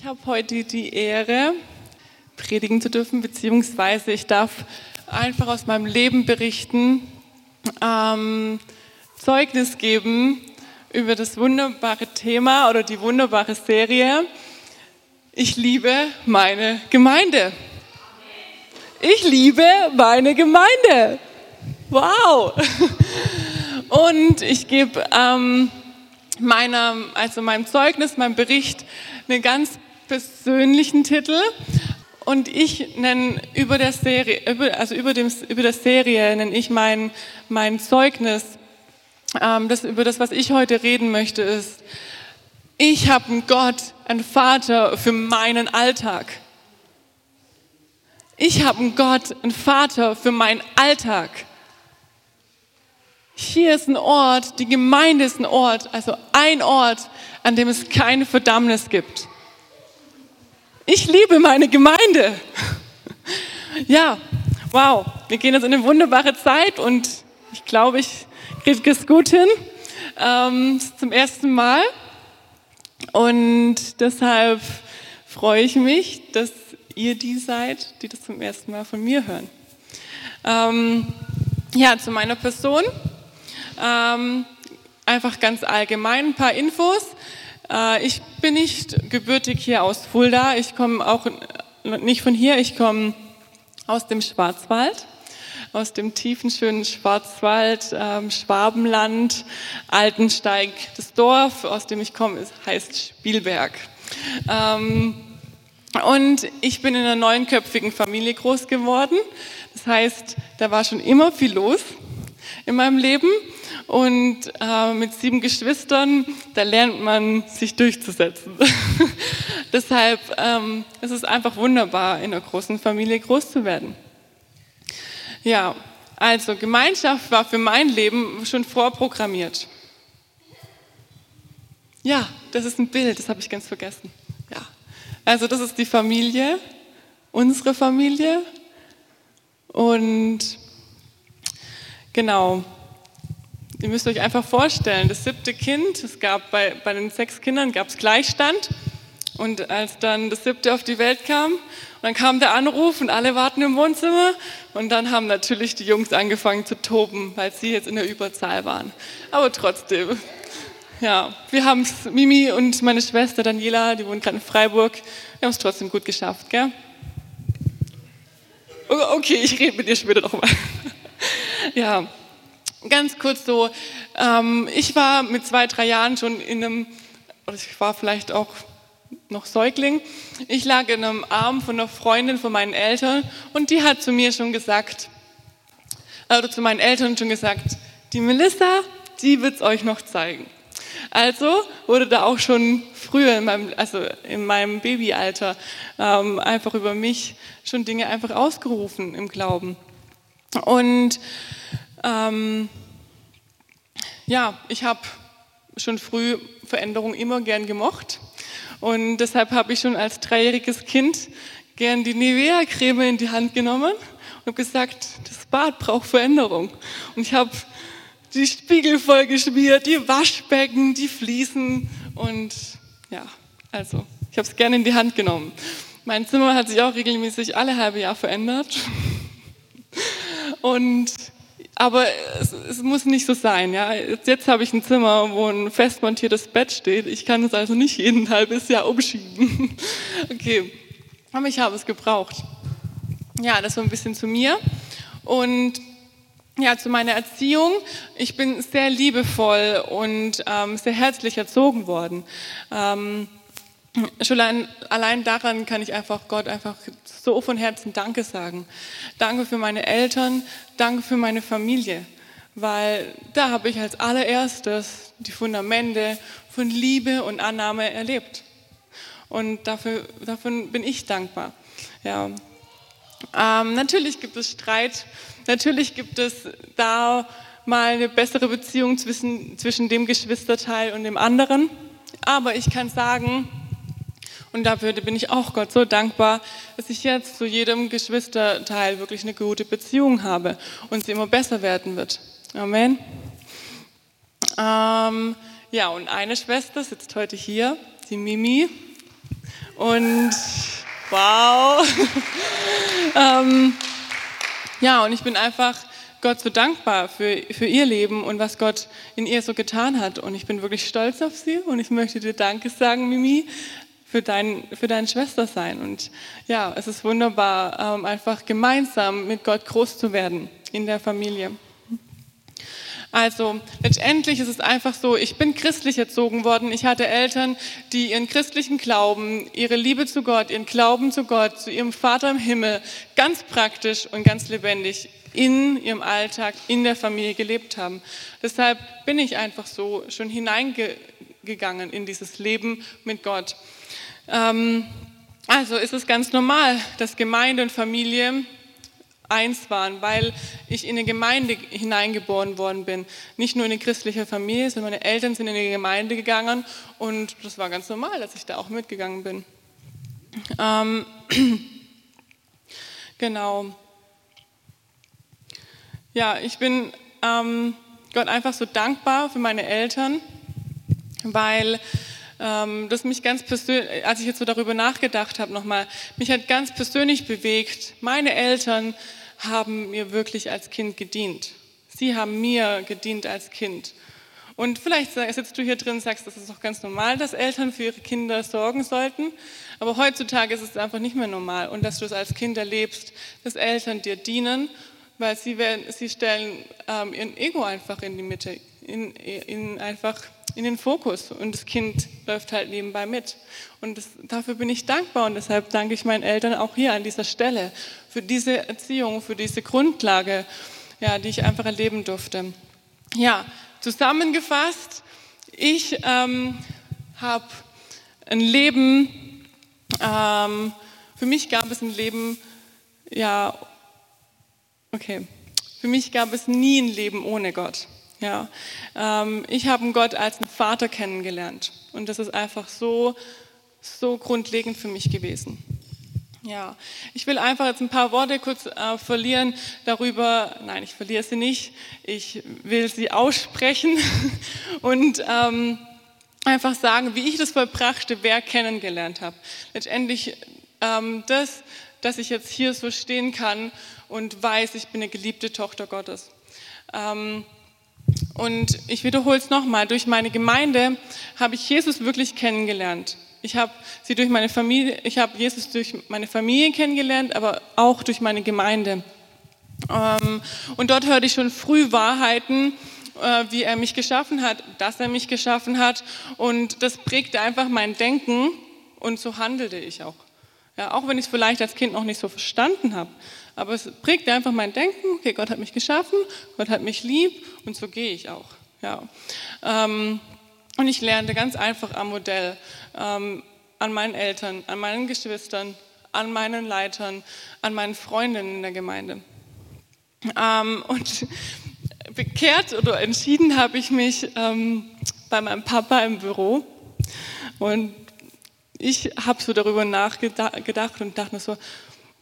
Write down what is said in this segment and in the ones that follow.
Ich habe heute die Ehre, predigen zu dürfen, beziehungsweise ich darf einfach aus meinem Leben berichten, ähm, Zeugnis geben über das wunderbare Thema oder die wunderbare Serie. Ich liebe meine Gemeinde. Ich liebe meine Gemeinde. Wow. Und ich gebe ähm, meinem, also meinem Zeugnis, meinem Bericht einen ganz persönlichen Titel. Und ich nenne über der Serie, also über, dem, über der Serie nenne ich mein, mein Zeugnis. Ähm, das, über das, was ich heute reden möchte, ist, ich habe einen Gott, einen Vater für meinen Alltag. Ich habe einen Gott, einen Vater für meinen Alltag. Hier ist ein Ort, die Gemeinde ist ein Ort, also ein Ort, an dem es keine Verdammnis gibt. Ich liebe meine Gemeinde. Ja, wow, wir gehen jetzt in eine wunderbare Zeit und ich glaube, ich kriege es gut hin. Ähm, zum ersten Mal. Und deshalb freue ich mich, dass ihr die seid, die das zum ersten Mal von mir hören. Ähm, ja, zu meiner Person. Ähm, einfach ganz allgemein ein paar Infos. Äh, ich bin nicht gebürtig hier aus Fulda. Ich komme auch nicht von hier. Ich komme aus dem Schwarzwald, aus dem tiefen, schönen Schwarzwald, ähm, Schwabenland, Altensteig. Das Dorf, aus dem ich komme, heißt Spielberg. Ähm, und ich bin in einer neunköpfigen Familie groß geworden. Das heißt, da war schon immer viel los in meinem Leben. Und äh, mit sieben Geschwistern, da lernt man sich durchzusetzen. Deshalb ähm, es ist es einfach wunderbar, in einer großen Familie groß zu werden. Ja, also Gemeinschaft war für mein Leben schon vorprogrammiert. Ja, das ist ein Bild, das habe ich ganz vergessen. Ja, also das ist die Familie, unsere Familie. Und genau, Ihr müsst euch einfach vorstellen, das siebte Kind, es gab bei, bei den sechs Kindern gab es Gleichstand und als dann das siebte auf die Welt kam, dann kam der Anruf und alle warten im Wohnzimmer und dann haben natürlich die Jungs angefangen zu toben, weil sie jetzt in der Überzahl waren. Aber trotzdem, ja, wir haben es, Mimi und meine Schwester Daniela, die wohnen gerade in Freiburg, wir haben es trotzdem gut geschafft, gell? Okay, ich rede mit dir später nochmal. Ja, ganz kurz so, ähm, ich war mit zwei, drei Jahren schon in einem, ich war vielleicht auch noch Säugling, ich lag in einem Arm von einer Freundin von meinen Eltern und die hat zu mir schon gesagt, oder zu meinen Eltern schon gesagt, die Melissa, die wird es euch noch zeigen. Also wurde da auch schon früher in meinem, also in meinem Babyalter ähm, einfach über mich schon Dinge einfach ausgerufen im Glauben. Und ähm, ja, ich habe schon früh Veränderungen immer gern gemocht und deshalb habe ich schon als dreijähriges Kind gern die Nivea-Creme in die Hand genommen und gesagt, das Bad braucht Veränderung. Und ich habe die Spiegel voll geschmiert, die Waschbecken, die Fliesen und ja, also ich habe es gerne in die Hand genommen. Mein Zimmer hat sich auch regelmäßig alle halbe Jahr verändert. Und aber es, es, muss nicht so sein. Ja? Jetzt, jetzt habe ich ein Zimmer, wo ein festmontiertes Bett steht. Ich kann es also nicht jeden halbes Jahr umschieben. okay, aber ich habe es gebraucht. Ja, das war ein bisschen zu mir. Und ja, zu meiner Erziehung. Ich bin sehr liebevoll und ähm, sehr herzlich erzogen worden. Ähm, Schon allein, daran kann ich einfach Gott einfach so von Herzen Danke sagen. Danke für meine Eltern, danke für meine Familie, weil da habe ich als allererstes die Fundamente von Liebe und Annahme erlebt. Und dafür, davon bin ich dankbar. Ja. Ähm, natürlich gibt es Streit, natürlich gibt es da mal eine bessere Beziehung zwischen, zwischen dem Geschwisterteil und dem anderen. Aber ich kann sagen, und dafür bin ich auch Gott so dankbar, dass ich jetzt zu jedem Geschwisterteil wirklich eine gute Beziehung habe und sie immer besser werden wird. Amen. Ähm, ja, und eine Schwester sitzt heute hier, die Mimi. Und wow. ähm, ja, und ich bin einfach Gott so dankbar für, für ihr Leben und was Gott in ihr so getan hat. Und ich bin wirklich stolz auf sie und ich möchte dir Danke sagen, Mimi, für dein, für dein Schwestersein. Und ja, es ist wunderbar, ähm, einfach gemeinsam mit Gott groß zu werden in der Familie. Also letztendlich ist es einfach so, ich bin christlich erzogen worden. Ich hatte Eltern, die ihren christlichen Glauben, ihre Liebe zu Gott, ihren Glauben zu Gott, zu ihrem Vater im Himmel ganz praktisch und ganz lebendig in ihrem Alltag, in der Familie gelebt haben. Deshalb bin ich einfach so schon hineingegangen in dieses Leben mit Gott. Ähm, also ist es ganz normal, dass Gemeinde und Familie eins waren, weil ich in eine Gemeinde hineingeboren worden bin. Nicht nur in eine christliche Familie, sondern meine Eltern sind in eine Gemeinde gegangen und das war ganz normal, dass ich da auch mitgegangen bin. Ähm, genau. Ja, ich bin ähm, Gott einfach so dankbar für meine Eltern, weil ähm, das mich ganz persönlich, als ich jetzt so darüber nachgedacht habe nochmal, mich hat ganz persönlich bewegt. Meine Eltern haben mir wirklich als Kind gedient. Sie haben mir gedient als Kind. Und vielleicht sitzt du hier drin und sagst, das ist doch ganz normal, dass Eltern für ihre Kinder sorgen sollten. Aber heutzutage ist es einfach nicht mehr normal. Und dass du es als Kind erlebst, dass Eltern dir dienen, weil sie, werden, sie stellen ähm, ihren Ego einfach in die Mitte, in, in einfach in den Fokus und das Kind läuft halt nebenbei mit. Und das, dafür bin ich dankbar und deshalb danke ich meinen Eltern auch hier an dieser Stelle für diese Erziehung, für diese Grundlage, ja, die ich einfach erleben durfte. Ja, zusammengefasst, ich ähm, habe ein Leben, ähm, für mich gab es ein Leben, ja, okay, für mich gab es nie ein Leben ohne Gott. Ja, ähm, ich habe Gott als einen Vater kennengelernt und das ist einfach so, so grundlegend für mich gewesen. Ja, ich will einfach jetzt ein paar Worte kurz äh, verlieren darüber. Nein, ich verliere sie nicht. Ich will sie aussprechen und ähm, einfach sagen, wie ich das vollbrachte, wer kennengelernt habe. Letztendlich ähm, das, dass ich jetzt hier so stehen kann und weiß, ich bin eine geliebte Tochter Gottes. Ähm, und ich wiederhole es nochmal, durch meine Gemeinde habe ich Jesus wirklich kennengelernt. Ich habe sie durch meine Familie, ich habe Jesus durch meine Familie kennengelernt, aber auch durch meine Gemeinde. Ähm, und dort hörte ich schon früh Wahrheiten, äh, wie er mich geschaffen hat, dass er mich geschaffen hat. Und das prägte einfach mein Denken und so handelte ich auch. Ja, auch wenn ich es vielleicht als Kind noch nicht so verstanden habe. Aber es prägt einfach mein Denken, okay, Gott hat mich geschaffen, Gott hat mich lieb und so gehe ich auch. Ja. Ähm, und ich lernte ganz einfach am Modell, ähm, an meinen Eltern, an meinen Geschwistern, an meinen Leitern, an meinen Freundinnen in der Gemeinde. Ähm, und bekehrt oder entschieden habe ich mich ähm, bei meinem Papa im Büro. Und ich habe so darüber nachgedacht und dachte mir so,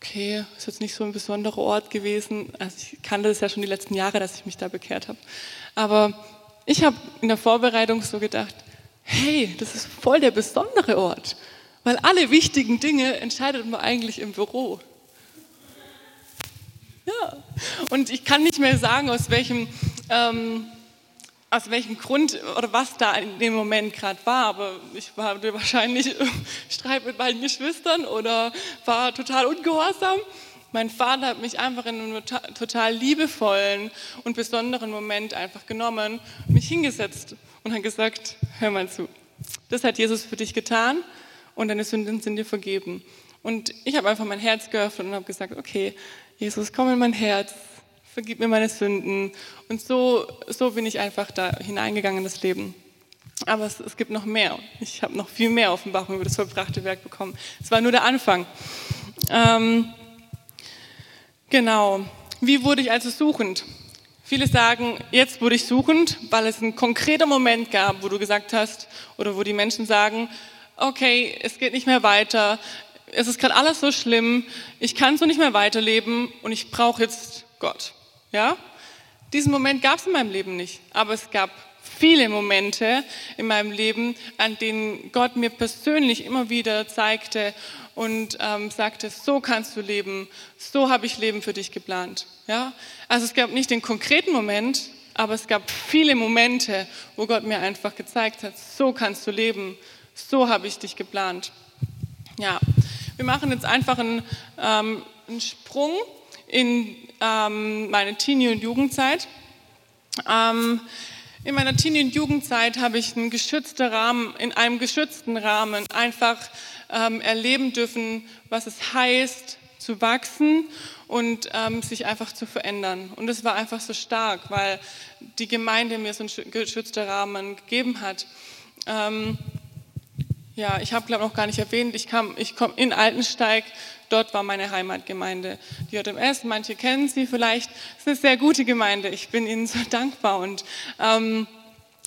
okay, ist jetzt nicht so ein besonderer Ort gewesen. Also ich kannte das ja schon die letzten Jahre, dass ich mich da bekehrt habe. Aber ich habe in der Vorbereitung so gedacht, hey, das ist voll der besondere Ort, weil alle wichtigen Dinge entscheidet man eigentlich im Büro. Ja, und ich kann nicht mehr sagen, aus welchem ähm, aus welchem Grund oder was da in dem Moment gerade war, aber ich war wahrscheinlich Streit mit meinen Geschwistern oder war total ungehorsam. Mein Vater hat mich einfach in einem total liebevollen und besonderen Moment einfach genommen, mich hingesetzt und hat gesagt, hör mal zu, das hat Jesus für dich getan und deine Sünden sind dir vergeben. Und ich habe einfach mein Herz geöffnet und habe gesagt, okay, Jesus, komm in mein Herz, vergib mir meine Sünden. Und so, so bin ich einfach da hineingegangen in das Leben. Aber es, es gibt noch mehr. Ich habe noch viel mehr Offenbarung über das vollbrachte Werk bekommen. Es war nur der Anfang. Ähm, genau. Wie wurde ich also suchend? Viele sagen, jetzt wurde ich suchend, weil es einen konkreten Moment gab, wo du gesagt hast, oder wo die Menschen sagen, okay, es geht nicht mehr weiter, es ist gerade alles so schlimm, ich kann so nicht mehr weiterleben und ich brauche jetzt Gott. Ja? Diesen Moment gab es in meinem Leben nicht, aber es gab viele Momente in meinem Leben, an denen Gott mir persönlich immer wieder zeigte und ähm, sagte, so kannst du leben, so habe ich Leben für dich geplant. Ja? Also es gab nicht den konkreten Moment, aber es gab viele Momente, wo Gott mir einfach gezeigt hat, so kannst du leben, so habe ich dich geplant. Ja, wir machen jetzt einfach einen, ähm, einen Sprung in ähm, meine Teenie- und Jugendzeit. Ähm, in meiner Teenie- und Jugendzeit habe ich einen geschützten Rahmen, in einem geschützten Rahmen einfach ähm, erleben dürfen, was es heißt, zu wachsen und ähm, sich einfach zu verändern. Und es war einfach so stark, weil die Gemeinde mir so einen geschützten Rahmen gegeben hat. Ähm, ja, ich habe glaube noch gar nicht erwähnt, ich, kam, ich komme in Altensteig, dort war meine Heimatgemeinde. Die JMS, manche kennen sie vielleicht, es ist eine sehr gute Gemeinde, ich bin ihnen so dankbar und ähm,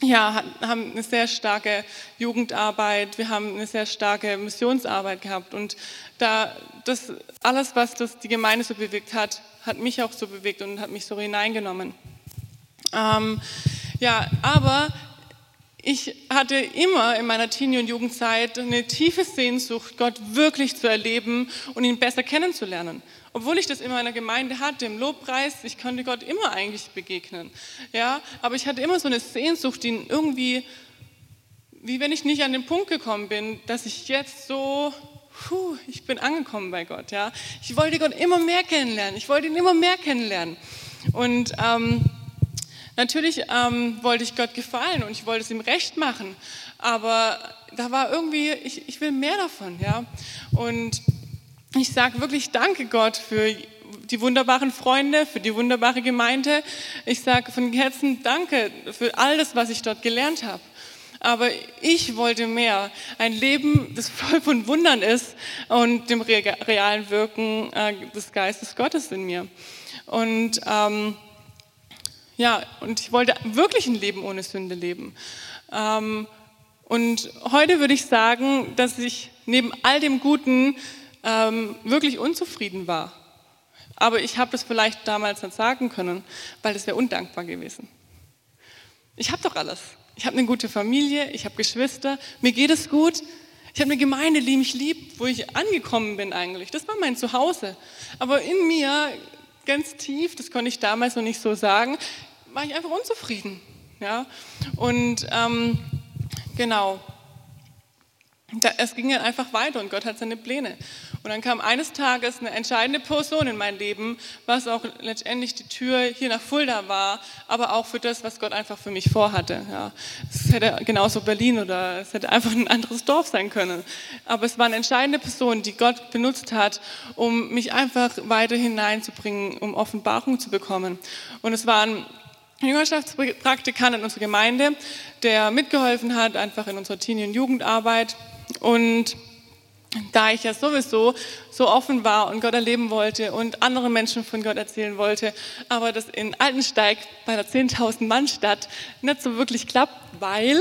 ja, haben eine sehr starke Jugendarbeit, wir haben eine sehr starke Missionsarbeit gehabt und da das alles, was das die Gemeinde so bewegt hat, hat mich auch so bewegt und hat mich so hineingenommen. Ähm, ja, aber ich hatte immer in meiner Teenie- und Jugendzeit eine tiefe Sehnsucht, Gott wirklich zu erleben und ihn besser kennenzulernen. Obwohl ich das in meiner Gemeinde hatte, im Lobpreis, ich konnte Gott immer eigentlich begegnen. Ja, aber ich hatte immer so eine Sehnsucht, ihn irgendwie, wie wenn ich nicht an den Punkt gekommen bin, dass ich jetzt so, puh, ich bin angekommen bei Gott. Ja, ich wollte Gott immer mehr kennenlernen. Ich wollte ihn immer mehr kennenlernen. Und ähm, Natürlich ähm, wollte ich Gott gefallen und ich wollte es ihm recht machen, aber da war irgendwie, ich, ich will mehr davon, ja. Und ich sage wirklich Danke Gott für die wunderbaren Freunde, für die wunderbare Gemeinde. Ich sage von Herzen Danke für alles, was ich dort gelernt habe. Aber ich wollte mehr. Ein Leben, das voll von Wundern ist und dem realen Wirken äh, des Geistes Gottes in mir. Und ähm, ja, und ich wollte wirklich ein Leben ohne Sünde leben. Ähm, und heute würde ich sagen, dass ich neben all dem Guten ähm, wirklich unzufrieden war. Aber ich habe das vielleicht damals nicht sagen können, weil das wäre undankbar gewesen. Ich habe doch alles. Ich habe eine gute Familie, ich habe Geschwister, mir geht es gut. Ich habe eine Gemeinde, die mich liebt, wo ich angekommen bin eigentlich. Das war mein Zuhause. Aber in mir, ganz tief, das konnte ich damals noch nicht so sagen, war ich einfach unzufrieden. Ja? Und ähm, genau, da, es ging dann einfach weiter und Gott hat seine Pläne. Und dann kam eines Tages eine entscheidende Person in mein Leben, was auch letztendlich die Tür hier nach Fulda war, aber auch für das, was Gott einfach für mich vorhatte. Ja, es hätte genauso Berlin oder es hätte einfach ein anderes Dorf sein können. Aber es war eine entscheidende Person, die Gott benutzt hat, um mich einfach weiter hineinzubringen, um Offenbarung zu bekommen. Und es waren Jüngerschaftspraktikant in unserer Gemeinde, der mitgeholfen hat, einfach in unserer Teenie- und Jugendarbeit. Und da ich ja sowieso so offen war und Gott erleben wollte und andere Menschen von Gott erzählen wollte, aber das in Altensteig bei einer 10.000 Mann Stadt nicht so wirklich klappt, weil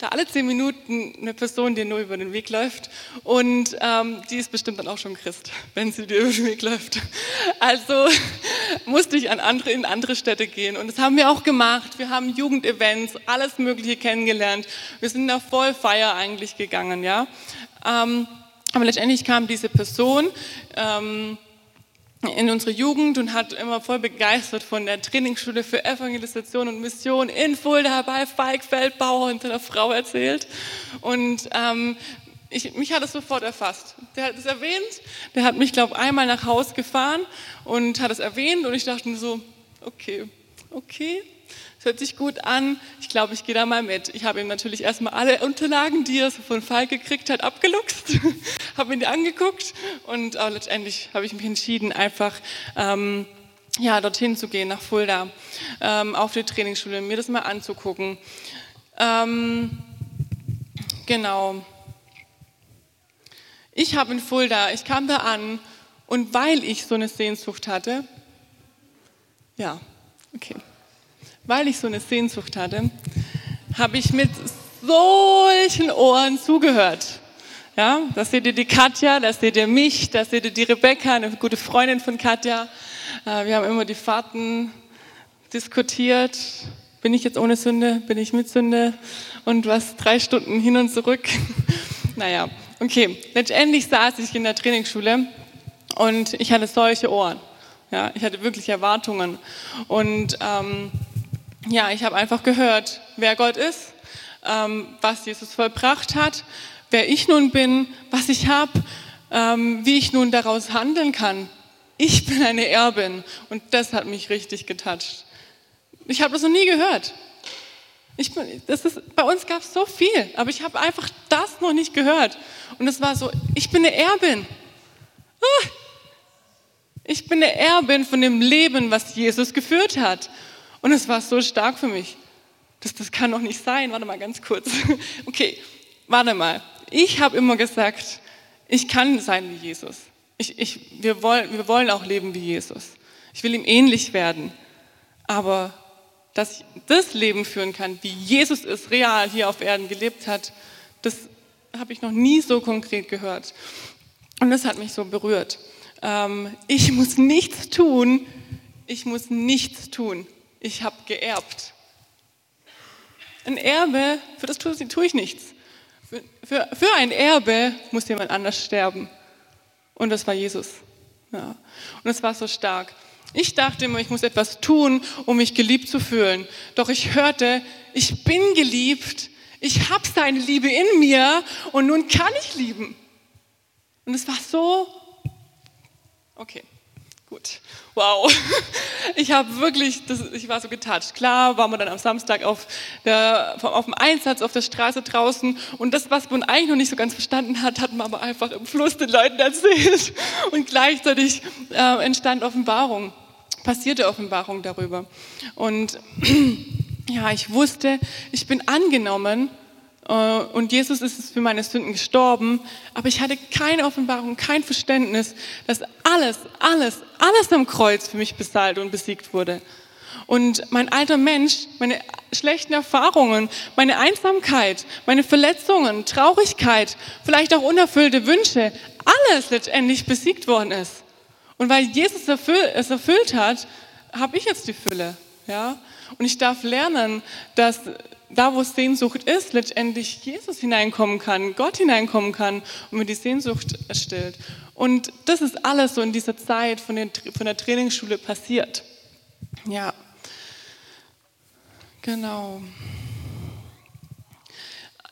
da alle zehn Minuten eine Person dir nur über den Weg läuft und ähm, die ist bestimmt dann auch schon Christ, wenn sie dir über den Weg läuft. Also musste ich an andere, in andere Städte gehen und das haben wir auch gemacht. Wir haben Jugendevents, alles Mögliche kennengelernt. Wir sind da voll Feier eigentlich gegangen, ja. Ähm, aber letztendlich kam diese Person, ähm, in unsere Jugend und hat immer voll begeistert von der Trainingsschule für Evangelisation und Mission in Fulda bei Falk Feldbauer und seiner Frau erzählt. Und ähm, ich, mich hat es sofort erfasst. Der hat es erwähnt, der hat mich, glaube einmal nach Haus gefahren und hat es erwähnt und ich dachte mir so, okay, okay, das hört sich gut an, ich glaube, ich gehe da mal mit. Ich habe ihm natürlich erstmal alle Unterlagen, die er von Falk gekriegt hat, abgeluchst, habe ihn angeguckt und letztendlich habe ich mich entschieden, einfach ähm, ja, dorthin zu gehen, nach Fulda, ähm, auf die Trainingsschule, mir das mal anzugucken. Ähm, genau. Ich habe in Fulda, ich kam da an und weil ich so eine Sehnsucht hatte, ja, okay weil ich so eine Sehnsucht hatte, habe ich mit solchen Ohren zugehört. Ja, da seht ihr die Katja, da seht ihr mich, da seht ihr die Rebecca, eine gute Freundin von Katja. Äh, wir haben immer die Fahrten diskutiert. Bin ich jetzt ohne Sünde? Bin ich mit Sünde? Und was, drei Stunden hin und zurück? naja, okay. Letztendlich saß ich in der Trainingsschule und ich hatte solche Ohren. Ja, ich hatte wirklich Erwartungen. Und ähm, ja, ich habe einfach gehört, wer Gott ist, ähm, was Jesus vollbracht hat, wer ich nun bin, was ich habe, ähm, wie ich nun daraus handeln kann. Ich bin eine Erbin und das hat mich richtig getoucht. Ich habe das noch nie gehört. Ich, das ist, bei uns gab es so viel, aber ich habe einfach das noch nicht gehört. Und es war so, ich bin eine Erbin. Ah, ich bin eine Erbin von dem Leben, was Jesus geführt hat. Und es war so stark für mich. Das, das kann doch nicht sein. Warte mal ganz kurz. Okay, warte mal. Ich habe immer gesagt, ich kann sein wie Jesus. Ich, ich, wir, wollen, wir wollen auch leben wie Jesus. Ich will ihm ähnlich werden. Aber dass ich das Leben führen kann, wie Jesus es real hier auf Erden gelebt hat, das habe ich noch nie so konkret gehört. Und das hat mich so berührt. Ähm, ich muss nichts tun. Ich muss nichts tun. Ich habe geerbt. Ein Erbe, für das tue, tue ich nichts. Für, für, für, ein Erbe muss jemand anders sterben. Und das war Jesus. Ja. Und es war so stark. Ich dachte immer, ich muss etwas tun, um mich geliebt zu fühlen. Doch ich hörte, ich bin geliebt, ich habe seine Liebe in mir und nun kann ich lieben. Und es war so Okay, gut. Wow. Ich habe wirklich, das, ich war so getoucht. Klar waren wir dann am Samstag auf, der, auf dem Einsatz auf der Straße draußen und das, was man eigentlich noch nicht so ganz verstanden hat, hat man aber einfach im Fluss den Leuten erzählt und gleichzeitig äh, entstand Offenbarung, passierte Offenbarung darüber. Und ja, ich wusste, ich bin angenommen und Jesus ist für meine Sünden gestorben, aber ich hatte keine Offenbarung, kein Verständnis, dass alles, alles, alles am Kreuz für mich bezahlt und besiegt wurde. Und mein alter Mensch, meine schlechten Erfahrungen, meine Einsamkeit, meine Verletzungen, Traurigkeit, vielleicht auch unerfüllte Wünsche, alles letztendlich besiegt worden ist. Und weil Jesus es erfüllt hat, habe ich jetzt die Fülle. Ja? Und ich darf lernen, dass da, wo Sehnsucht ist, letztendlich Jesus hineinkommen kann, Gott hineinkommen kann und mir die Sehnsucht stillt. Und das ist alles so in dieser Zeit von, den, von der Trainingsschule passiert. Ja, genau.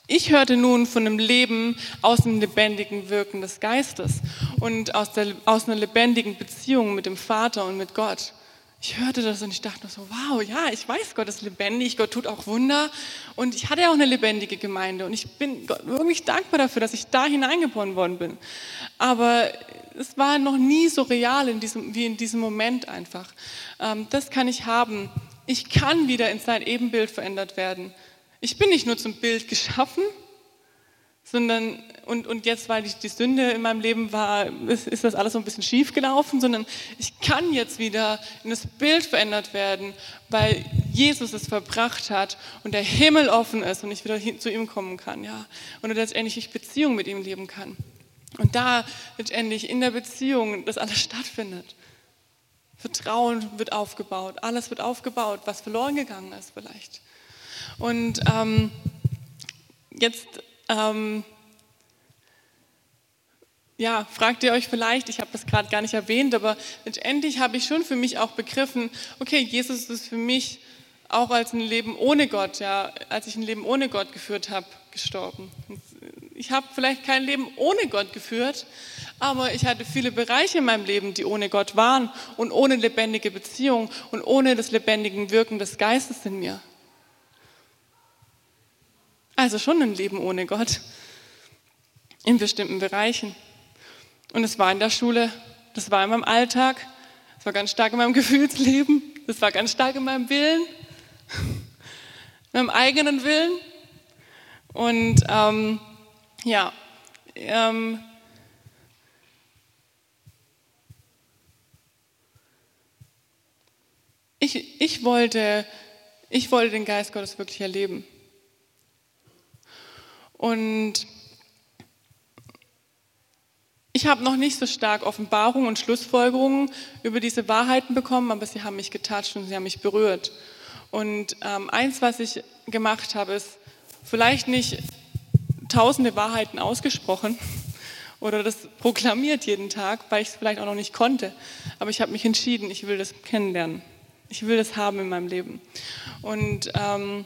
Ich hörte nun von einem Leben aus dem lebendigen Wirken des Geistes und aus, der, aus einer lebendigen Beziehung mit dem Vater und mit Gott ich hörte das und ich dachte nur so, wow, ja, ich weiß, Gott ist lebendig, Gott tut auch Wunder. Und ich hatte ja auch eine lebendige Gemeinde und ich bin Gott wirklich dankbar dafür, dass ich da hineingeboren worden bin. Aber es war noch nie so real in diesem, wie in diesem Moment einfach. Ähm, das kann ich haben. Ich kann wieder in sein Ebenbild verändert werden. Ich bin nicht nur zum Bild geschaffen, sondern und, und jetzt, weil ich die Sünde in meinem Leben war, ist, ist das alles so ein bisschen schief gelaufen, sondern ich kann jetzt wieder in das Bild verändert werden, weil Jesus es verbracht hat und der Himmel offen ist und ich wieder hin, zu ihm kommen kann, ja, und letztendlich ich Beziehung mit ihm leben kann. Und da letztendlich in der Beziehung das alles stattfindet. Vertrauen wird aufgebaut, alles wird aufgebaut, was verloren gegangen ist vielleicht. Und ähm, jetzt ähm, ja, fragt ihr euch vielleicht, ich habe das gerade gar nicht erwähnt, aber letztendlich habe ich schon für mich auch begriffen, okay, Jesus ist für mich auch als ein Leben ohne Gott, ja, als ich ein Leben ohne Gott geführt habe, gestorben. Ich habe vielleicht kein Leben ohne Gott geführt, aber ich hatte viele Bereiche in meinem Leben, die ohne Gott waren und ohne lebendige Beziehung und ohne das lebendige Wirken des Geistes in mir. Also schon ein Leben ohne Gott in bestimmten Bereichen. Und es war in der Schule, das war in meinem Alltag, es war ganz stark in meinem Gefühlsleben, das war ganz stark in meinem Willen, in meinem eigenen Willen. Und ähm, ja, ähm, ich, ich, wollte, ich wollte den Geist Gottes wirklich erleben. Und ich habe noch nicht so stark Offenbarungen und Schlussfolgerungen über diese Wahrheiten bekommen, aber sie haben mich getatscht und sie haben mich berührt. Und ähm, eins, was ich gemacht habe, ist vielleicht nicht tausende Wahrheiten ausgesprochen oder das proklamiert jeden Tag, weil ich es vielleicht auch noch nicht konnte. Aber ich habe mich entschieden, ich will das kennenlernen. Ich will das haben in meinem Leben. Und ähm,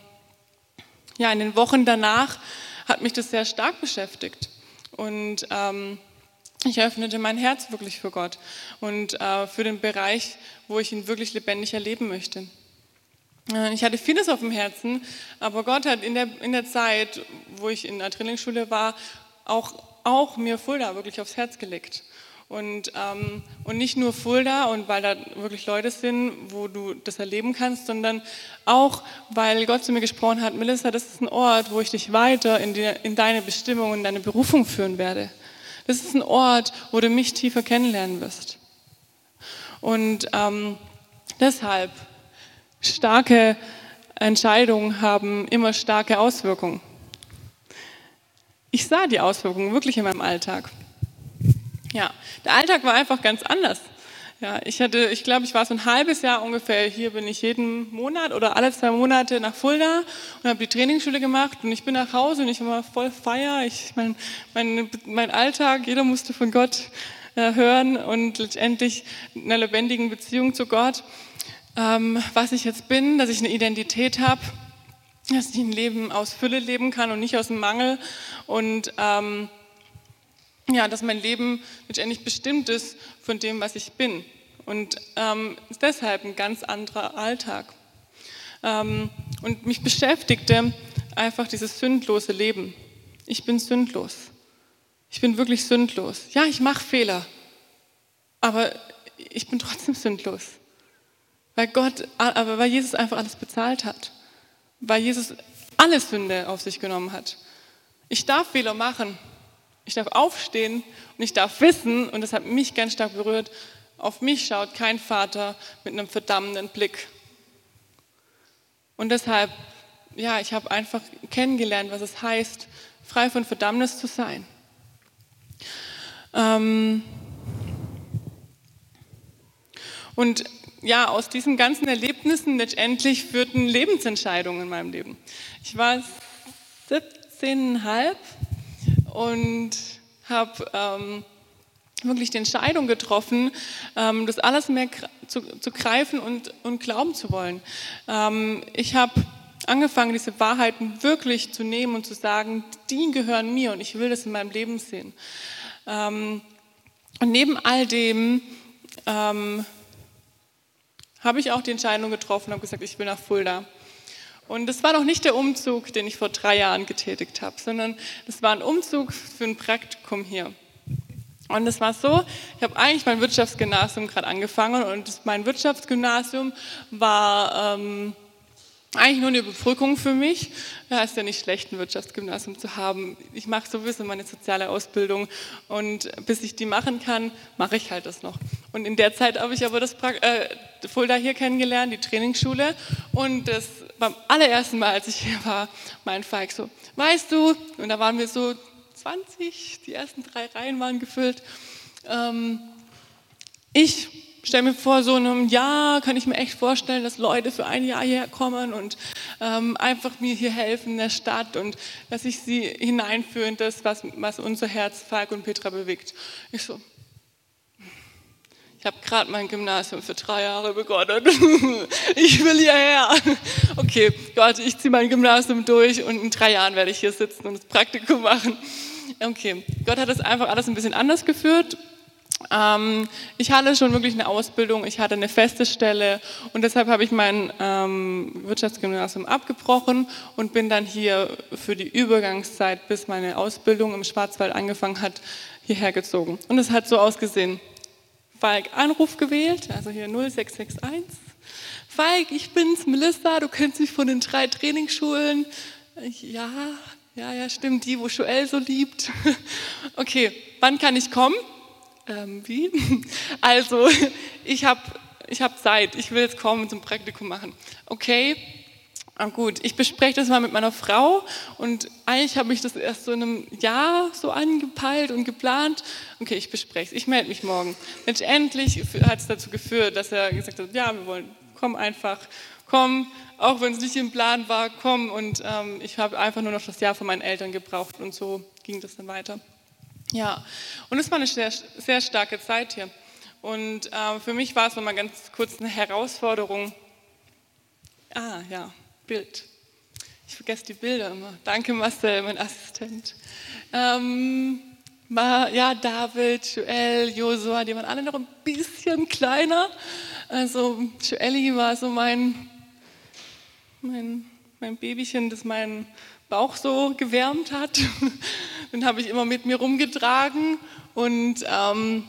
ja, in den Wochen danach hat mich das sehr stark beschäftigt. Und ähm, ich öffnete mein Herz wirklich für Gott und äh, für den Bereich, wo ich ihn wirklich lebendig erleben möchte. Äh, ich hatte vieles auf dem Herzen, aber Gott hat in der, in der Zeit, wo ich in der Trainingsschule war, auch, auch mir Fulda wirklich aufs Herz gelegt. Und, ähm, und nicht nur Fulda und weil da wirklich Leute sind, wo du das erleben kannst, sondern auch, weil Gott zu mir gesprochen hat, Melissa, das ist ein Ort, wo ich dich weiter in, die, in deine Bestimmung, in deine Berufung führen werde. Das ist ein Ort, wo du mich tiefer kennenlernen wirst. Und ähm, deshalb, starke Entscheidungen haben immer starke Auswirkungen. Ich sah die Auswirkungen wirklich in meinem Alltag. Ja, der Alltag war einfach ganz anders. Ja, ich hatte, ich glaube, ich war so ein halbes Jahr ungefähr. Hier bin ich jeden Monat oder alle zwei Monate nach Fulda und habe die Trainingsschule gemacht und ich bin nach Hause und ich war voll feier. Ich, mein, mein, mein Alltag, jeder musste von Gott äh, hören und letztendlich in einer lebendigen Beziehung zu Gott, ähm, was ich jetzt bin, dass ich eine Identität habe, dass ich ein Leben aus Fülle leben kann und nicht aus dem Mangel und ähm, ja, dass mein Leben letztendlich bestimmt ist von dem, was ich bin. Und ähm, ist deshalb ein ganz anderer Alltag. Ähm, und mich beschäftigte einfach dieses sündlose Leben. Ich bin sündlos. Ich bin wirklich sündlos. Ja, ich mache Fehler, aber ich bin trotzdem sündlos. Weil Gott, aber weil Jesus einfach alles bezahlt hat. Weil Jesus alle Sünde auf sich genommen hat. Ich darf Fehler machen, ich darf aufstehen und ich darf wissen, und das hat mich ganz stark berührt, auf mich schaut kein Vater mit einem verdammenden Blick. Und deshalb, ja, ich habe einfach kennengelernt, was es heißt, frei von Verdammnis zu sein. Ähm und ja, aus diesen ganzen Erlebnissen letztendlich führten Lebensentscheidungen in meinem Leben. Ich war 17,5 und habe ähm, wirklich die Entscheidung getroffen, ähm, das alles mehr zu, zu greifen und, und, glauben zu wollen. Ähm, ich habe angefangen, diese Wahrheiten wirklich zu nehmen und zu sagen, die gehören mir und ich will das in meinem Leben sehen. Ähm, und neben all dem ähm, habe ich auch die Entscheidung getroffen und gesagt, ich will nach Fulda. Und das war noch nicht der Umzug, den ich vor drei Jahren getätigt habe, sondern das war ein Umzug für ein Praktikum hier. Und es war so, ich habe eigentlich mein Wirtschaftsgymnasium gerade angefangen und mein Wirtschaftsgymnasium war ähm, eigentlich nur eine Überbrückung für mich. Ja, ist ja nicht schlecht, ein Wirtschaftsgymnasium zu haben. Ich mache sowieso meine soziale Ausbildung und bis ich die machen kann, mache ich halt das noch. Und in der Zeit habe ich aber das pra äh, Fulda hier kennengelernt, die Trainingsschule. Und das beim allerersten Mal, als ich hier war, mein Falk so, weißt du, und da waren wir so 20, die ersten drei Reihen waren gefüllt. Ähm, ich stelle mir vor, so in einem Jahr kann ich mir echt vorstellen, dass Leute für ein Jahr hierher kommen und ähm, einfach mir hier helfen in der Stadt und dass ich sie hineinführe in das, was, was unser Herz, Falk und Petra bewegt. Ich so, ich habe gerade mein Gymnasium für drei Jahre begonnen. Ich will hierher. Okay, Gott, ich ziehe mein Gymnasium durch und in drei Jahren werde ich hier sitzen und das Praktikum machen. Okay, Gott hat das einfach alles ein bisschen anders geführt ähm, ich hatte schon wirklich eine Ausbildung, ich hatte eine feste Stelle und deshalb habe ich mein ähm, Wirtschaftsgymnasium abgebrochen und bin dann hier für die Übergangszeit, bis meine Ausbildung im Schwarzwald angefangen hat, hierher gezogen. Und es hat so ausgesehen. Falk Anruf gewählt, also hier 0661. Falk, ich bin's, Melissa, du kennst mich von den drei Trainingsschulen. Ja, ja, ja, stimmt, die, wo Joel so liebt. Okay, wann kann ich kommen? Ähm, wie? Also, ich habe ich hab Zeit, ich will jetzt kommen zum Praktikum machen. Okay, ah, gut, ich bespreche das mal mit meiner Frau und eigentlich habe ich das erst so in einem Jahr so angepeilt und geplant. Okay, ich bespreche es, ich melde mich morgen. Letztendlich hat es dazu geführt, dass er gesagt hat, ja, wir wollen komm einfach, komm, auch wenn es nicht im Plan war, komm. Und ähm, ich habe einfach nur noch das Jahr von meinen Eltern gebraucht und so ging das dann weiter. Ja, und es war eine sehr, sehr starke Zeit hier. Und äh, für mich war es nochmal ganz kurz eine Herausforderung. Ah, ja, Bild. Ich vergesse die Bilder immer. Danke, Marcel, mein Assistent. Ähm, ja, David, Joel, Josua, die waren alle noch ein bisschen kleiner. Also Joelli war so mein, mein, mein Babychen, das meinen Bauch so gewärmt hat. Den habe ich immer mit mir rumgetragen und ähm,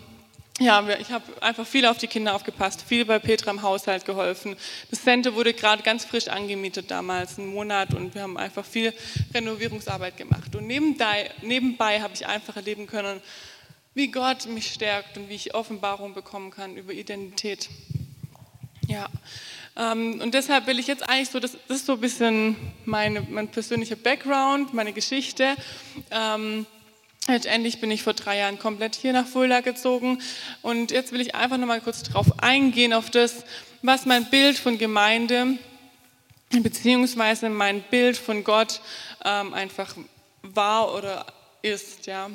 ja, ich habe einfach viel auf die Kinder aufgepasst, viel bei Petra im Haushalt geholfen. Das Center wurde gerade ganz frisch angemietet damals, einen Monat, und wir haben einfach viel Renovierungsarbeit gemacht. Und nebenbei, nebenbei habe ich einfach erleben können, wie Gott mich stärkt und wie ich Offenbarung bekommen kann über Identität. Ja, und deshalb will ich jetzt eigentlich so, das, das ist so ein bisschen meine, mein persönlicher Background, meine Geschichte. Ähm, Letztendlich bin ich vor drei Jahren komplett hier nach Fulda gezogen und jetzt will ich einfach nochmal kurz darauf eingehen, auf das, was mein Bild von Gemeinde beziehungsweise mein Bild von Gott ähm, einfach war oder ist. Ja.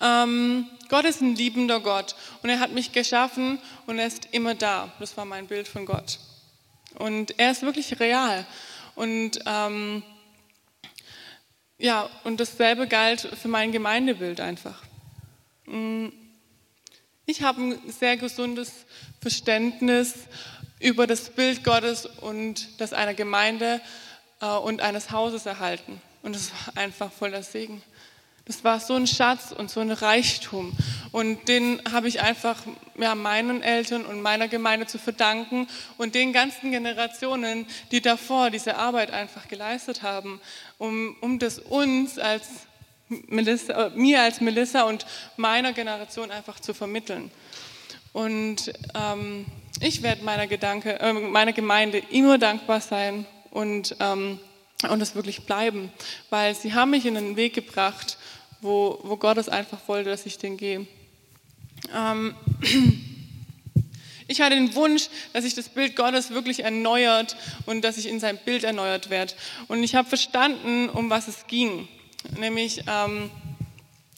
Ähm, Gott ist ein liebender Gott und er hat mich geschaffen und er ist immer da. Das war mein Bild von Gott. Und er ist wirklich real. Und ähm, ja, und dasselbe galt für mein Gemeindebild einfach. Mm, ich habe ein sehr gesundes Verständnis über das Bild Gottes und das einer Gemeinde äh, und eines Hauses erhalten. Und es war einfach voller Segen. Das war so ein Schatz und so ein Reichtum. Und den habe ich einfach ja, meinen Eltern und meiner Gemeinde zu verdanken und den ganzen Generationen, die davor diese Arbeit einfach geleistet haben, um, um das uns als Melissa, mir als Melissa und meiner Generation einfach zu vermitteln. Und ähm, ich werde meiner, Gedanke, äh, meiner Gemeinde immer dankbar sein und, ähm, und wirklich bleiben, weil sie haben mich in einen Weg gebracht, wo, wo Gott es einfach wollte, dass ich den gehe. Ähm, ich hatte den Wunsch, dass sich das Bild Gottes wirklich erneuert und dass ich in sein Bild erneuert werde. Und ich habe verstanden, um was es ging. Nämlich ähm,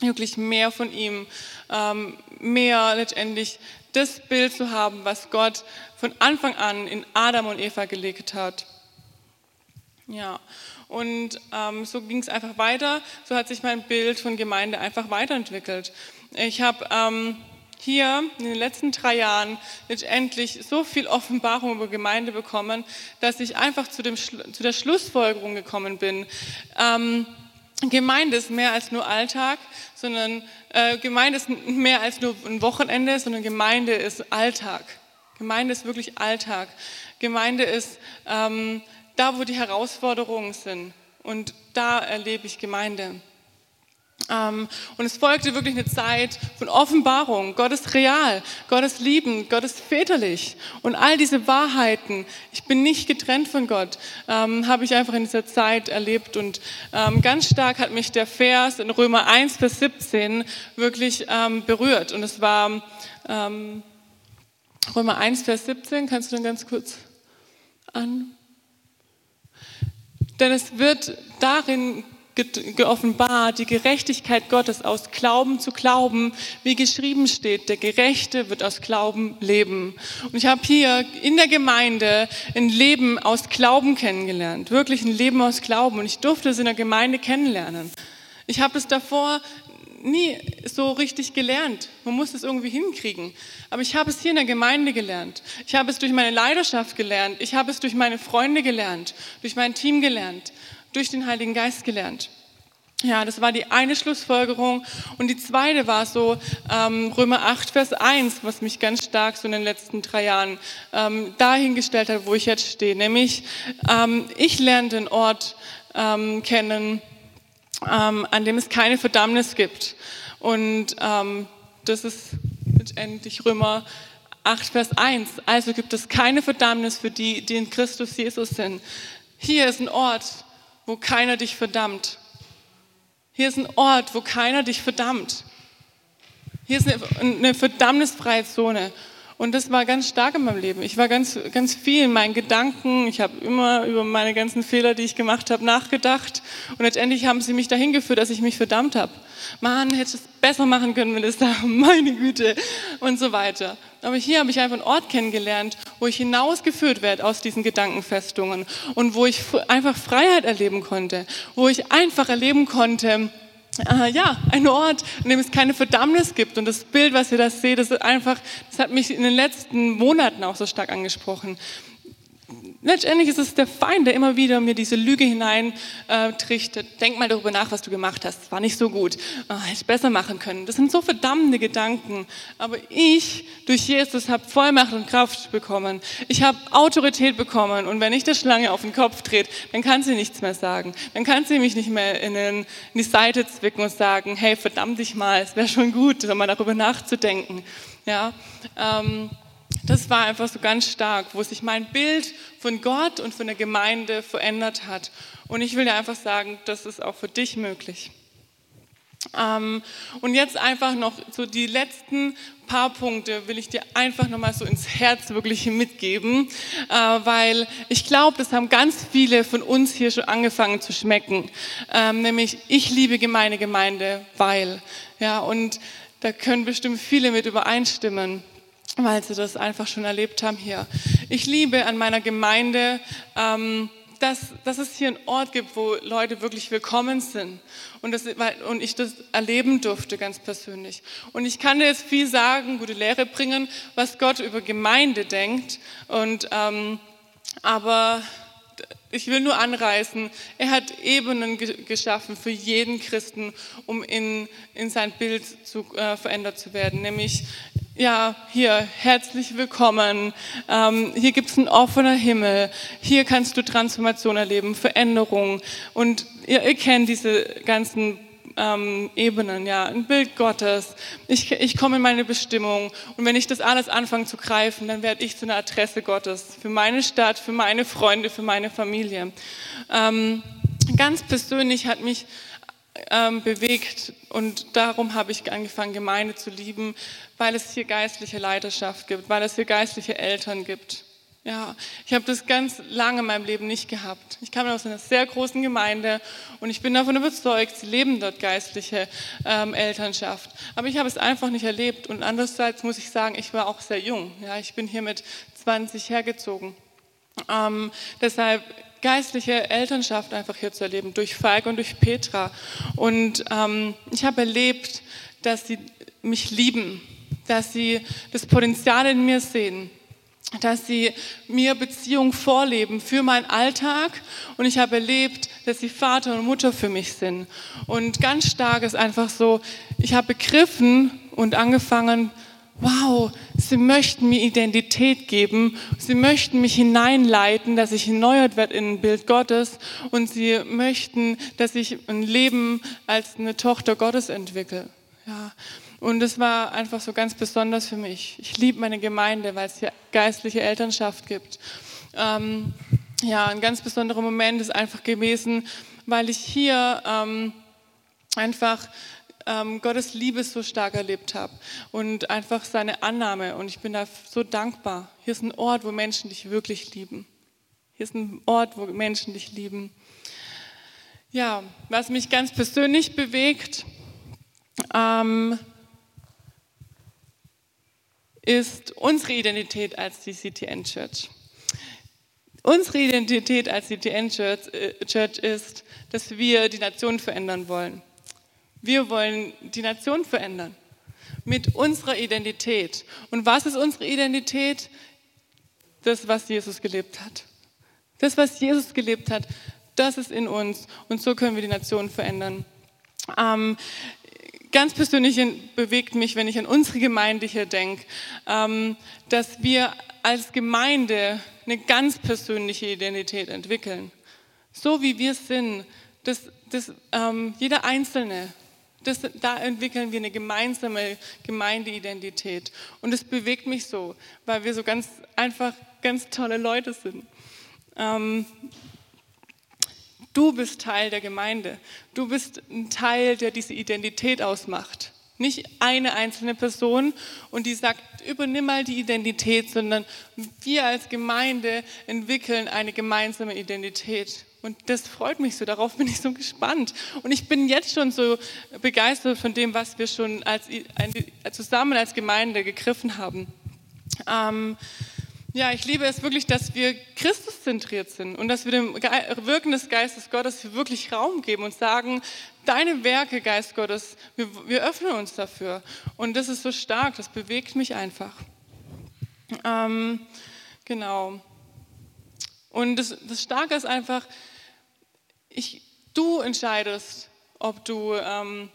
wirklich mehr von ihm, ähm, mehr letztendlich das Bild zu haben, was Gott von Anfang an in Adam und Eva gelegt hat. Ja, und ähm, so ging es einfach weiter. So hat sich mein Bild von Gemeinde einfach weiterentwickelt. Ich habe ähm, hier in den letzten drei Jahren letztendlich so viel Offenbarung über Gemeinde bekommen, dass ich einfach zu, dem, zu der Schlussfolgerung gekommen bin. Ähm, Gemeinde ist mehr als nur Alltag, sondern äh, Gemeinde ist mehr als nur ein Wochenende, sondern Gemeinde ist Alltag. Gemeinde ist wirklich Alltag. Gemeinde ist ähm, da, wo die Herausforderungen sind. Und da erlebe ich Gemeinde. Ähm, und es folgte wirklich eine Zeit von Offenbarung. Gott ist real, Gott ist liebend, Gott ist väterlich. Und all diese Wahrheiten, ich bin nicht getrennt von Gott, ähm, habe ich einfach in dieser Zeit erlebt. Und ähm, ganz stark hat mich der Vers in Römer 1, Vers 17 wirklich berührt. Und es war Römer 1, Vers 17. Kannst du dann ganz kurz an? Denn es wird darin geoffenbart, die Gerechtigkeit Gottes aus Glauben zu Glauben, wie geschrieben steht, der Gerechte wird aus Glauben leben. Und ich habe hier in der Gemeinde ein Leben aus Glauben kennengelernt, wirklich ein Leben aus Glauben. Und ich durfte es in der Gemeinde kennenlernen. Ich habe es davor nie so richtig gelernt. Man muss es irgendwie hinkriegen. Aber ich habe es hier in der Gemeinde gelernt. Ich habe es durch meine Leidenschaft gelernt. Ich habe es durch meine Freunde gelernt, durch mein Team gelernt, durch den Heiligen Geist gelernt. Ja, das war die eine Schlussfolgerung. Und die zweite war so ähm, Römer 8, Vers 1, was mich ganz stark so in den letzten drei Jahren ähm, dahingestellt hat, wo ich jetzt stehe. Nämlich, ähm, ich lerne den Ort ähm, kennen, ähm, an dem es keine Verdammnis gibt. Und ähm, das ist letztendlich Römer 8, Vers 1. Also gibt es keine Verdammnis für die, die in Christus Jesus sind. Hier ist ein Ort, wo keiner dich verdammt. Hier ist ein Ort, wo keiner dich verdammt. Hier ist eine, eine verdammnisfreie Zone. Und das war ganz stark in meinem Leben. Ich war ganz, ganz viel in meinen Gedanken. Ich habe immer über meine ganzen Fehler, die ich gemacht habe, nachgedacht. Und letztendlich haben sie mich dahin geführt, dass ich mich verdammt habe. Mann, hätte es besser machen können, wenn es da, meine Güte, und so weiter. Aber hier habe ich einfach einen Ort kennengelernt, wo ich hinausgeführt werde aus diesen Gedankenfestungen und wo ich einfach Freiheit erleben konnte, wo ich einfach erleben konnte, äh, ja, ein Ort, in dem es keine Verdammnis gibt. Und das Bild, was ihr da seht, das ist einfach, das hat mich in den letzten Monaten auch so stark angesprochen letztendlich ist es der Feind, der immer wieder mir diese Lüge hineintrichtet. Äh, Denk mal darüber nach, was du gemacht hast. War nicht so gut. Oh, hätte ich besser machen können. Das sind so verdammende Gedanken. Aber ich, durch Jesus, habe Vollmacht und Kraft bekommen. Ich habe Autorität bekommen. Und wenn ich der Schlange auf den Kopf trete, dann kann sie nichts mehr sagen. Dann kann sie mich nicht mehr in, den, in die Seite zwicken und sagen, hey, verdammt dich mal, es wäre schon gut, mal darüber nachzudenken. Ja, ähm, das war einfach so ganz stark, wo sich mein Bild von Gott und von der Gemeinde verändert hat. Und ich will dir einfach sagen, das ist auch für dich möglich. Ähm, und jetzt einfach noch so die letzten paar Punkte will ich dir einfach nochmal so ins Herz wirklich mitgeben, äh, weil ich glaube, das haben ganz viele von uns hier schon angefangen zu schmecken. Ähm, nämlich, ich liebe gemeine Gemeinde, weil. Ja, und da können bestimmt viele mit übereinstimmen weil sie das einfach schon erlebt haben hier. Ich liebe an meiner Gemeinde, ähm, dass, dass es hier einen Ort gibt, wo Leute wirklich willkommen sind und, das, und ich das erleben durfte ganz persönlich. Und ich kann dir jetzt viel sagen, gute Lehre bringen, was Gott über Gemeinde denkt. Und, ähm, aber ich will nur anreißen, er hat Ebenen geschaffen für jeden Christen, um in, in sein Bild zu, äh, verändert zu werden. Nämlich ja, hier, herzlich willkommen. Ähm, hier es einen offenen Himmel. Hier kannst du Transformation erleben, Veränderung. Und ihr, ihr kennt diese ganzen ähm, Ebenen, ja, ein Bild Gottes. Ich, ich komme in meine Bestimmung. Und wenn ich das alles anfange zu greifen, dann werde ich zu einer Adresse Gottes. Für meine Stadt, für meine Freunde, für meine Familie. Ähm, ganz persönlich hat mich ähm, bewegt und darum habe ich angefangen, Gemeinde zu lieben, weil es hier geistliche Leidenschaft gibt, weil es hier geistliche Eltern gibt. Ja, ich habe das ganz lange in meinem Leben nicht gehabt. Ich kam aus einer sehr großen Gemeinde und ich bin davon überzeugt, sie leben dort geistliche ähm, Elternschaft. Aber ich habe es einfach nicht erlebt und andererseits muss ich sagen, ich war auch sehr jung. Ja, ich bin hier mit 20 hergezogen. Ähm, deshalb geistliche Elternschaft einfach hier zu erleben, durch Falk und durch Petra. Und ähm, ich habe erlebt, dass sie mich lieben, dass sie das Potenzial in mir sehen, dass sie mir Beziehung vorleben für meinen Alltag. Und ich habe erlebt, dass sie Vater und Mutter für mich sind. Und ganz stark ist einfach so, ich habe begriffen und angefangen, wow, sie möchten mir Identität geben, sie möchten mich hineinleiten, dass ich erneuert werde in ein Bild Gottes und sie möchten, dass ich ein Leben als eine Tochter Gottes entwickle. Ja. Und es war einfach so ganz besonders für mich. Ich liebe meine Gemeinde, weil es hier geistliche Elternschaft gibt. Ähm, ja, ein ganz besonderer Moment ist einfach gewesen, weil ich hier ähm, einfach ähm, Gottes Liebe so stark erlebt habe und einfach seine Annahme. Und ich bin da so dankbar. Hier ist ein Ort, wo Menschen dich wirklich lieben. Hier ist ein Ort, wo Menschen dich lieben. Ja, was mich ganz persönlich bewegt, ähm, ist unsere Identität als die CTN Church. Unsere Identität als CTN Church, äh, Church ist, dass wir die Nation verändern wollen. Wir wollen die Nation verändern mit unserer Identität. Und was ist unsere Identität? Das, was Jesus gelebt hat. Das, was Jesus gelebt hat, das ist in uns. Und so können wir die Nation verändern. Ähm, ganz persönlich bewegt mich, wenn ich an unsere Gemeinde hier denke, ähm, dass wir als Gemeinde eine ganz persönliche Identität entwickeln. So wie wir sind, dass, dass ähm, jeder Einzelne das, da entwickeln wir eine gemeinsame Gemeindeidentität. Und es bewegt mich so, weil wir so ganz einfach ganz tolle Leute sind. Ähm, du bist Teil der Gemeinde. Du bist ein Teil, der diese Identität ausmacht. Nicht eine einzelne Person und die sagt, übernimm mal die Identität, sondern wir als Gemeinde entwickeln eine gemeinsame Identität. Und das freut mich so, darauf bin ich so gespannt. Und ich bin jetzt schon so begeistert von dem, was wir schon als, zusammen als Gemeinde gegriffen haben. Ähm, ja, ich liebe es wirklich, dass wir Christuszentriert sind und dass wir dem Wirken des Geistes Gottes wirklich Raum geben und sagen, deine Werke, Geist Gottes, wir, wir öffnen uns dafür. Und das ist so stark, das bewegt mich einfach. Ähm, genau. Und das, das Starke ist einfach, ich, du entscheidest, ob du ähm,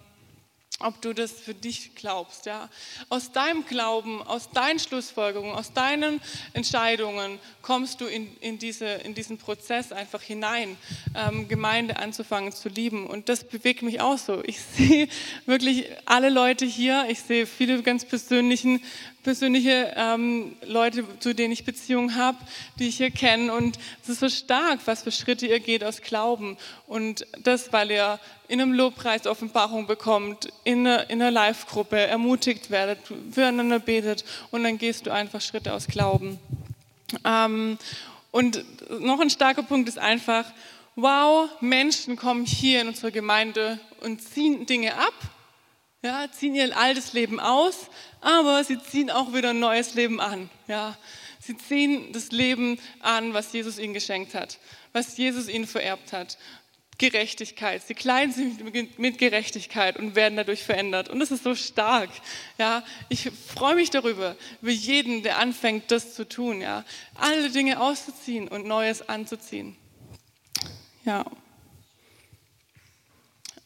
ob du das für dich glaubst. Ja? Aus deinem Glauben, aus deinen Schlussfolgerungen, aus deinen Entscheidungen kommst du in, in, diese, in diesen Prozess einfach hinein, ähm, Gemeinde anzufangen zu lieben. Und das bewegt mich auch so. Ich sehe wirklich alle Leute hier, ich sehe viele ganz persönlichen persönliche ähm, Leute, zu denen ich Beziehungen habe, die ich hier kenne. Und es ist so stark, was für Schritte ihr geht aus Glauben. Und das, weil ihr in einem Lobpreis Offenbarung bekommt, in einer, in einer Live-Gruppe ermutigt werdet, füreinander betet und dann gehst du einfach Schritte aus Glauben. Ähm, und noch ein starker Punkt ist einfach, wow, Menschen kommen hier in unsere Gemeinde und ziehen Dinge ab, ja, ziehen ihr altes Leben aus, aber sie ziehen auch wieder ein neues Leben an. Ja. Sie ziehen das Leben an, was Jesus ihnen geschenkt hat, was Jesus ihnen vererbt hat. Gerechtigkeit. Sie kleiden sich mit Gerechtigkeit und werden dadurch verändert. Und das ist so stark. Ja, ich freue mich darüber, über jeden, der anfängt, das zu tun. Ja, alle Dinge auszuziehen und Neues anzuziehen. Ja.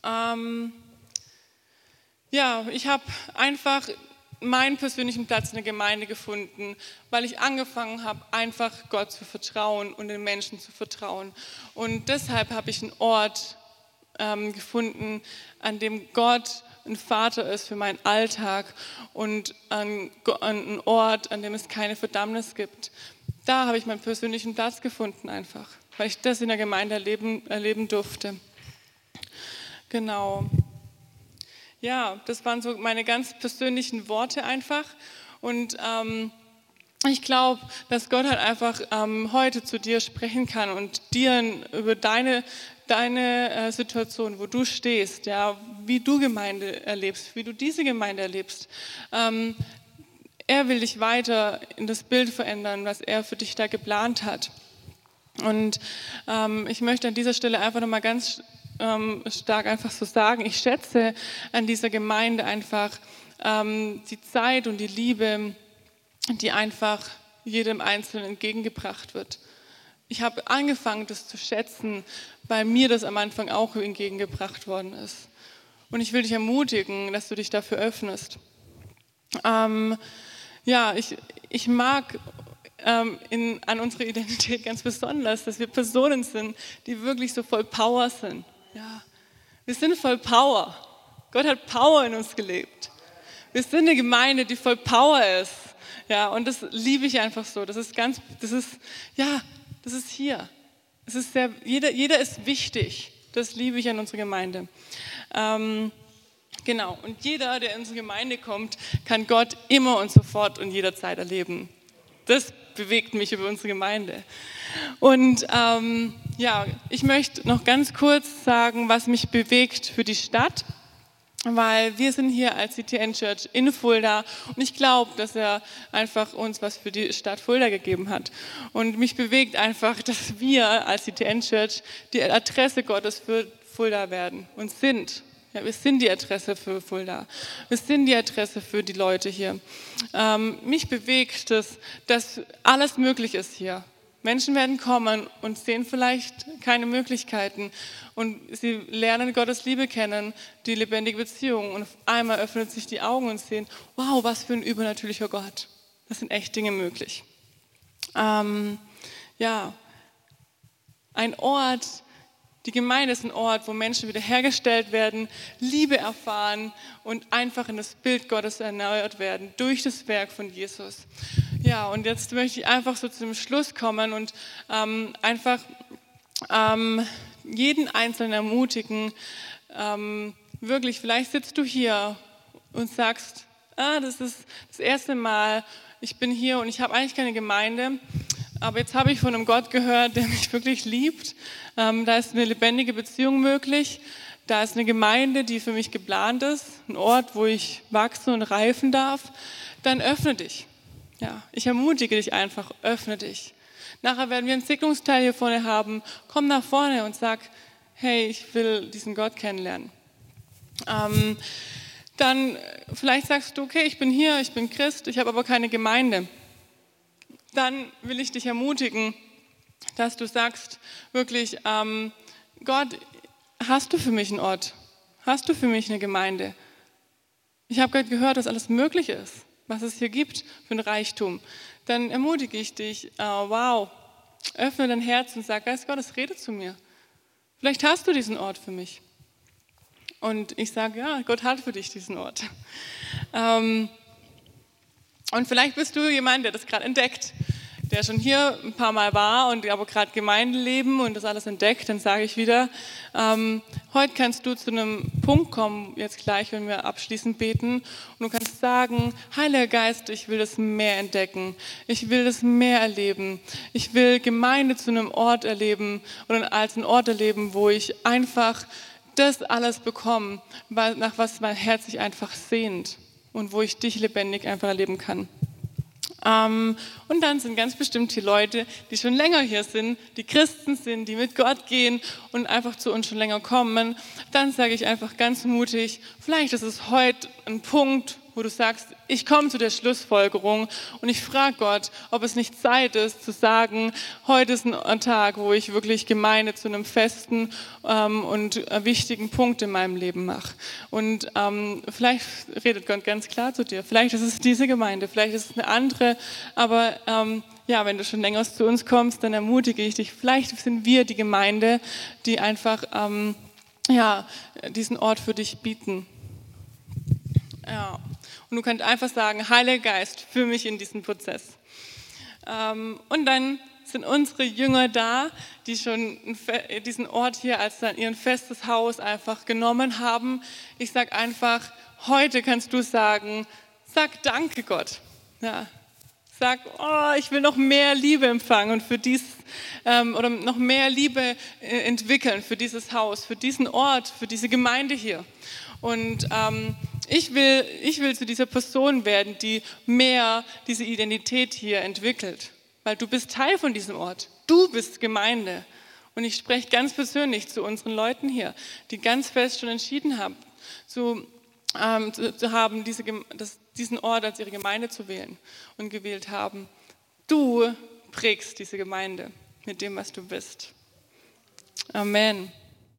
Ähm, ja, ich habe einfach meinen persönlichen Platz in der Gemeinde gefunden, weil ich angefangen habe, einfach Gott zu vertrauen und den Menschen zu vertrauen. Und deshalb habe ich einen Ort ähm, gefunden, an dem Gott ein Vater ist für meinen Alltag und ein, ein Ort, an dem es keine Verdammnis gibt. Da habe ich meinen persönlichen Platz gefunden einfach, weil ich das in der Gemeinde erleben, erleben durfte. Genau. Ja, das waren so meine ganz persönlichen Worte einfach. Und ähm, ich glaube, dass Gott halt einfach ähm, heute zu dir sprechen kann und dir über deine, deine äh, Situation, wo du stehst, ja, wie du Gemeinde erlebst, wie du diese Gemeinde erlebst. Ähm, er will dich weiter in das Bild verändern, was er für dich da geplant hat. Und ähm, ich möchte an dieser Stelle einfach nochmal ganz ähm, stark einfach so sagen. Ich schätze an dieser Gemeinde einfach ähm, die Zeit und die Liebe, die einfach jedem Einzelnen entgegengebracht wird. Ich habe angefangen, das zu schätzen, weil mir das am Anfang auch entgegengebracht worden ist. Und ich will dich ermutigen, dass du dich dafür öffnest. Ähm, ja, ich, ich mag ähm, in, an unserer Identität ganz besonders, dass wir Personen sind, die wirklich so voll Power sind. Ja, wir sind voll Power. Gott hat Power in uns gelebt. Wir sind eine Gemeinde, die voll Power ist. Ja, und das liebe ich einfach so. Das ist ganz, das ist, ja, das ist hier. Es ist sehr, jeder, jeder ist wichtig. Das liebe ich an unserer Gemeinde. Ähm, genau. Und jeder, der in unsere Gemeinde kommt, kann Gott immer und sofort und jederzeit erleben. Das bewegt mich über unsere Gemeinde. Und ähm, ja, ich möchte noch ganz kurz sagen, was mich bewegt für die Stadt, weil wir sind hier als CTN Church in Fulda und ich glaube, dass er einfach uns was für die Stadt Fulda gegeben hat. Und mich bewegt einfach, dass wir als CTN Church die Adresse Gottes für Fulda werden und sind. Ja, wir sind die Adresse für Fulda. Wir sind die Adresse für die Leute hier. Ähm, mich bewegt es, dass alles möglich ist hier. Menschen werden kommen und sehen vielleicht keine Möglichkeiten und sie lernen Gottes Liebe kennen, die lebendige Beziehung und auf einmal öffnen sich die Augen und sehen, wow, was für ein übernatürlicher Gott. Das sind echt Dinge möglich. Ähm, ja, ein Ort, die Gemeinde ist ein Ort, wo Menschen wiederhergestellt werden, Liebe erfahren und einfach in das Bild Gottes erneuert werden durch das Werk von Jesus. Ja, und jetzt möchte ich einfach so zum Schluss kommen und ähm, einfach ähm, jeden Einzelnen ermutigen, ähm, wirklich, vielleicht sitzt du hier und sagst, ah, das ist das erste Mal, ich bin hier und ich habe eigentlich keine Gemeinde, aber jetzt habe ich von einem Gott gehört, der mich wirklich liebt. Ähm, da ist eine lebendige Beziehung möglich. Da ist eine Gemeinde, die für mich geplant ist, ein Ort, wo ich wachsen und reifen darf. Dann öffne dich. Ja, ich ermutige dich einfach, öffne dich. Nachher werden wir einen Segnungsteil hier vorne haben. Komm nach vorne und sag, hey, ich will diesen Gott kennenlernen. Ähm, dann vielleicht sagst du, okay, ich bin hier, ich bin Christ, ich habe aber keine Gemeinde. Dann will ich dich ermutigen, dass du sagst, wirklich, ähm, Gott, hast du für mich einen Ort? Hast du für mich eine Gemeinde? Ich habe gerade gehört, dass alles möglich ist, was es hier gibt für ein Reichtum. Dann ermutige ich dich, äh, wow, öffne dein Herz und sag, Geist Gottes, rede zu mir. Vielleicht hast du diesen Ort für mich. Und ich sage, ja, Gott hat für dich diesen Ort. Ähm, und vielleicht bist du jemand, der das gerade entdeckt, der schon hier ein paar Mal war und aber gerade Gemeindeleben und das alles entdeckt, dann sage ich wieder, ähm, heute kannst du zu einem Punkt kommen, jetzt gleich, wenn wir abschließend beten, und du kannst sagen, Heiliger Geist, ich will das mehr entdecken, ich will das mehr erleben, ich will Gemeinde zu einem Ort erleben oder als einen Ort erleben, wo ich einfach das alles bekomme, nach was mein Herz sich einfach sehnt und wo ich dich lebendig einfach erleben kann. Ähm, und dann sind ganz bestimmt die Leute, die schon länger hier sind, die Christen sind, die mit Gott gehen und einfach zu uns schon länger kommen. Dann sage ich einfach ganz mutig, vielleicht ist es heute ein Punkt, wo du sagst, ich komme zu der Schlussfolgerung und ich frage Gott, ob es nicht Zeit ist zu sagen, heute ist ein Tag, wo ich wirklich Gemeinde zu einem festen ähm, und äh, wichtigen Punkt in meinem Leben mache. Und ähm, vielleicht redet Gott ganz klar zu dir. Vielleicht ist es diese Gemeinde, vielleicht ist es eine andere, aber ähm, ja, wenn du schon länger zu uns kommst, dann ermutige ich dich. Vielleicht sind wir die Gemeinde, die einfach ähm, ja, diesen Ort für dich bieten. Ja. Und du kannst einfach sagen, Heiliger Geist, führe mich in diesen Prozess. Ähm, und dann sind unsere Jünger da, die schon diesen Ort hier als dann ihren festes Haus einfach genommen haben. Ich sage einfach, heute kannst du sagen, sag Danke Gott. Ja, sag, oh, ich will noch mehr Liebe empfangen und für dies ähm, oder noch mehr Liebe äh, entwickeln für dieses Haus, für diesen Ort, für diese Gemeinde hier. Und ähm, ich, will, ich will zu dieser Person werden, die mehr diese Identität hier entwickelt, weil du bist Teil von diesem Ort. Du bist Gemeinde. Und ich spreche ganz persönlich zu unseren Leuten hier, die ganz fest schon entschieden haben, zu, ähm, zu, zu haben, diese, das, diesen Ort als ihre Gemeinde zu wählen und gewählt haben. Du prägst diese Gemeinde mit dem, was du bist. Amen.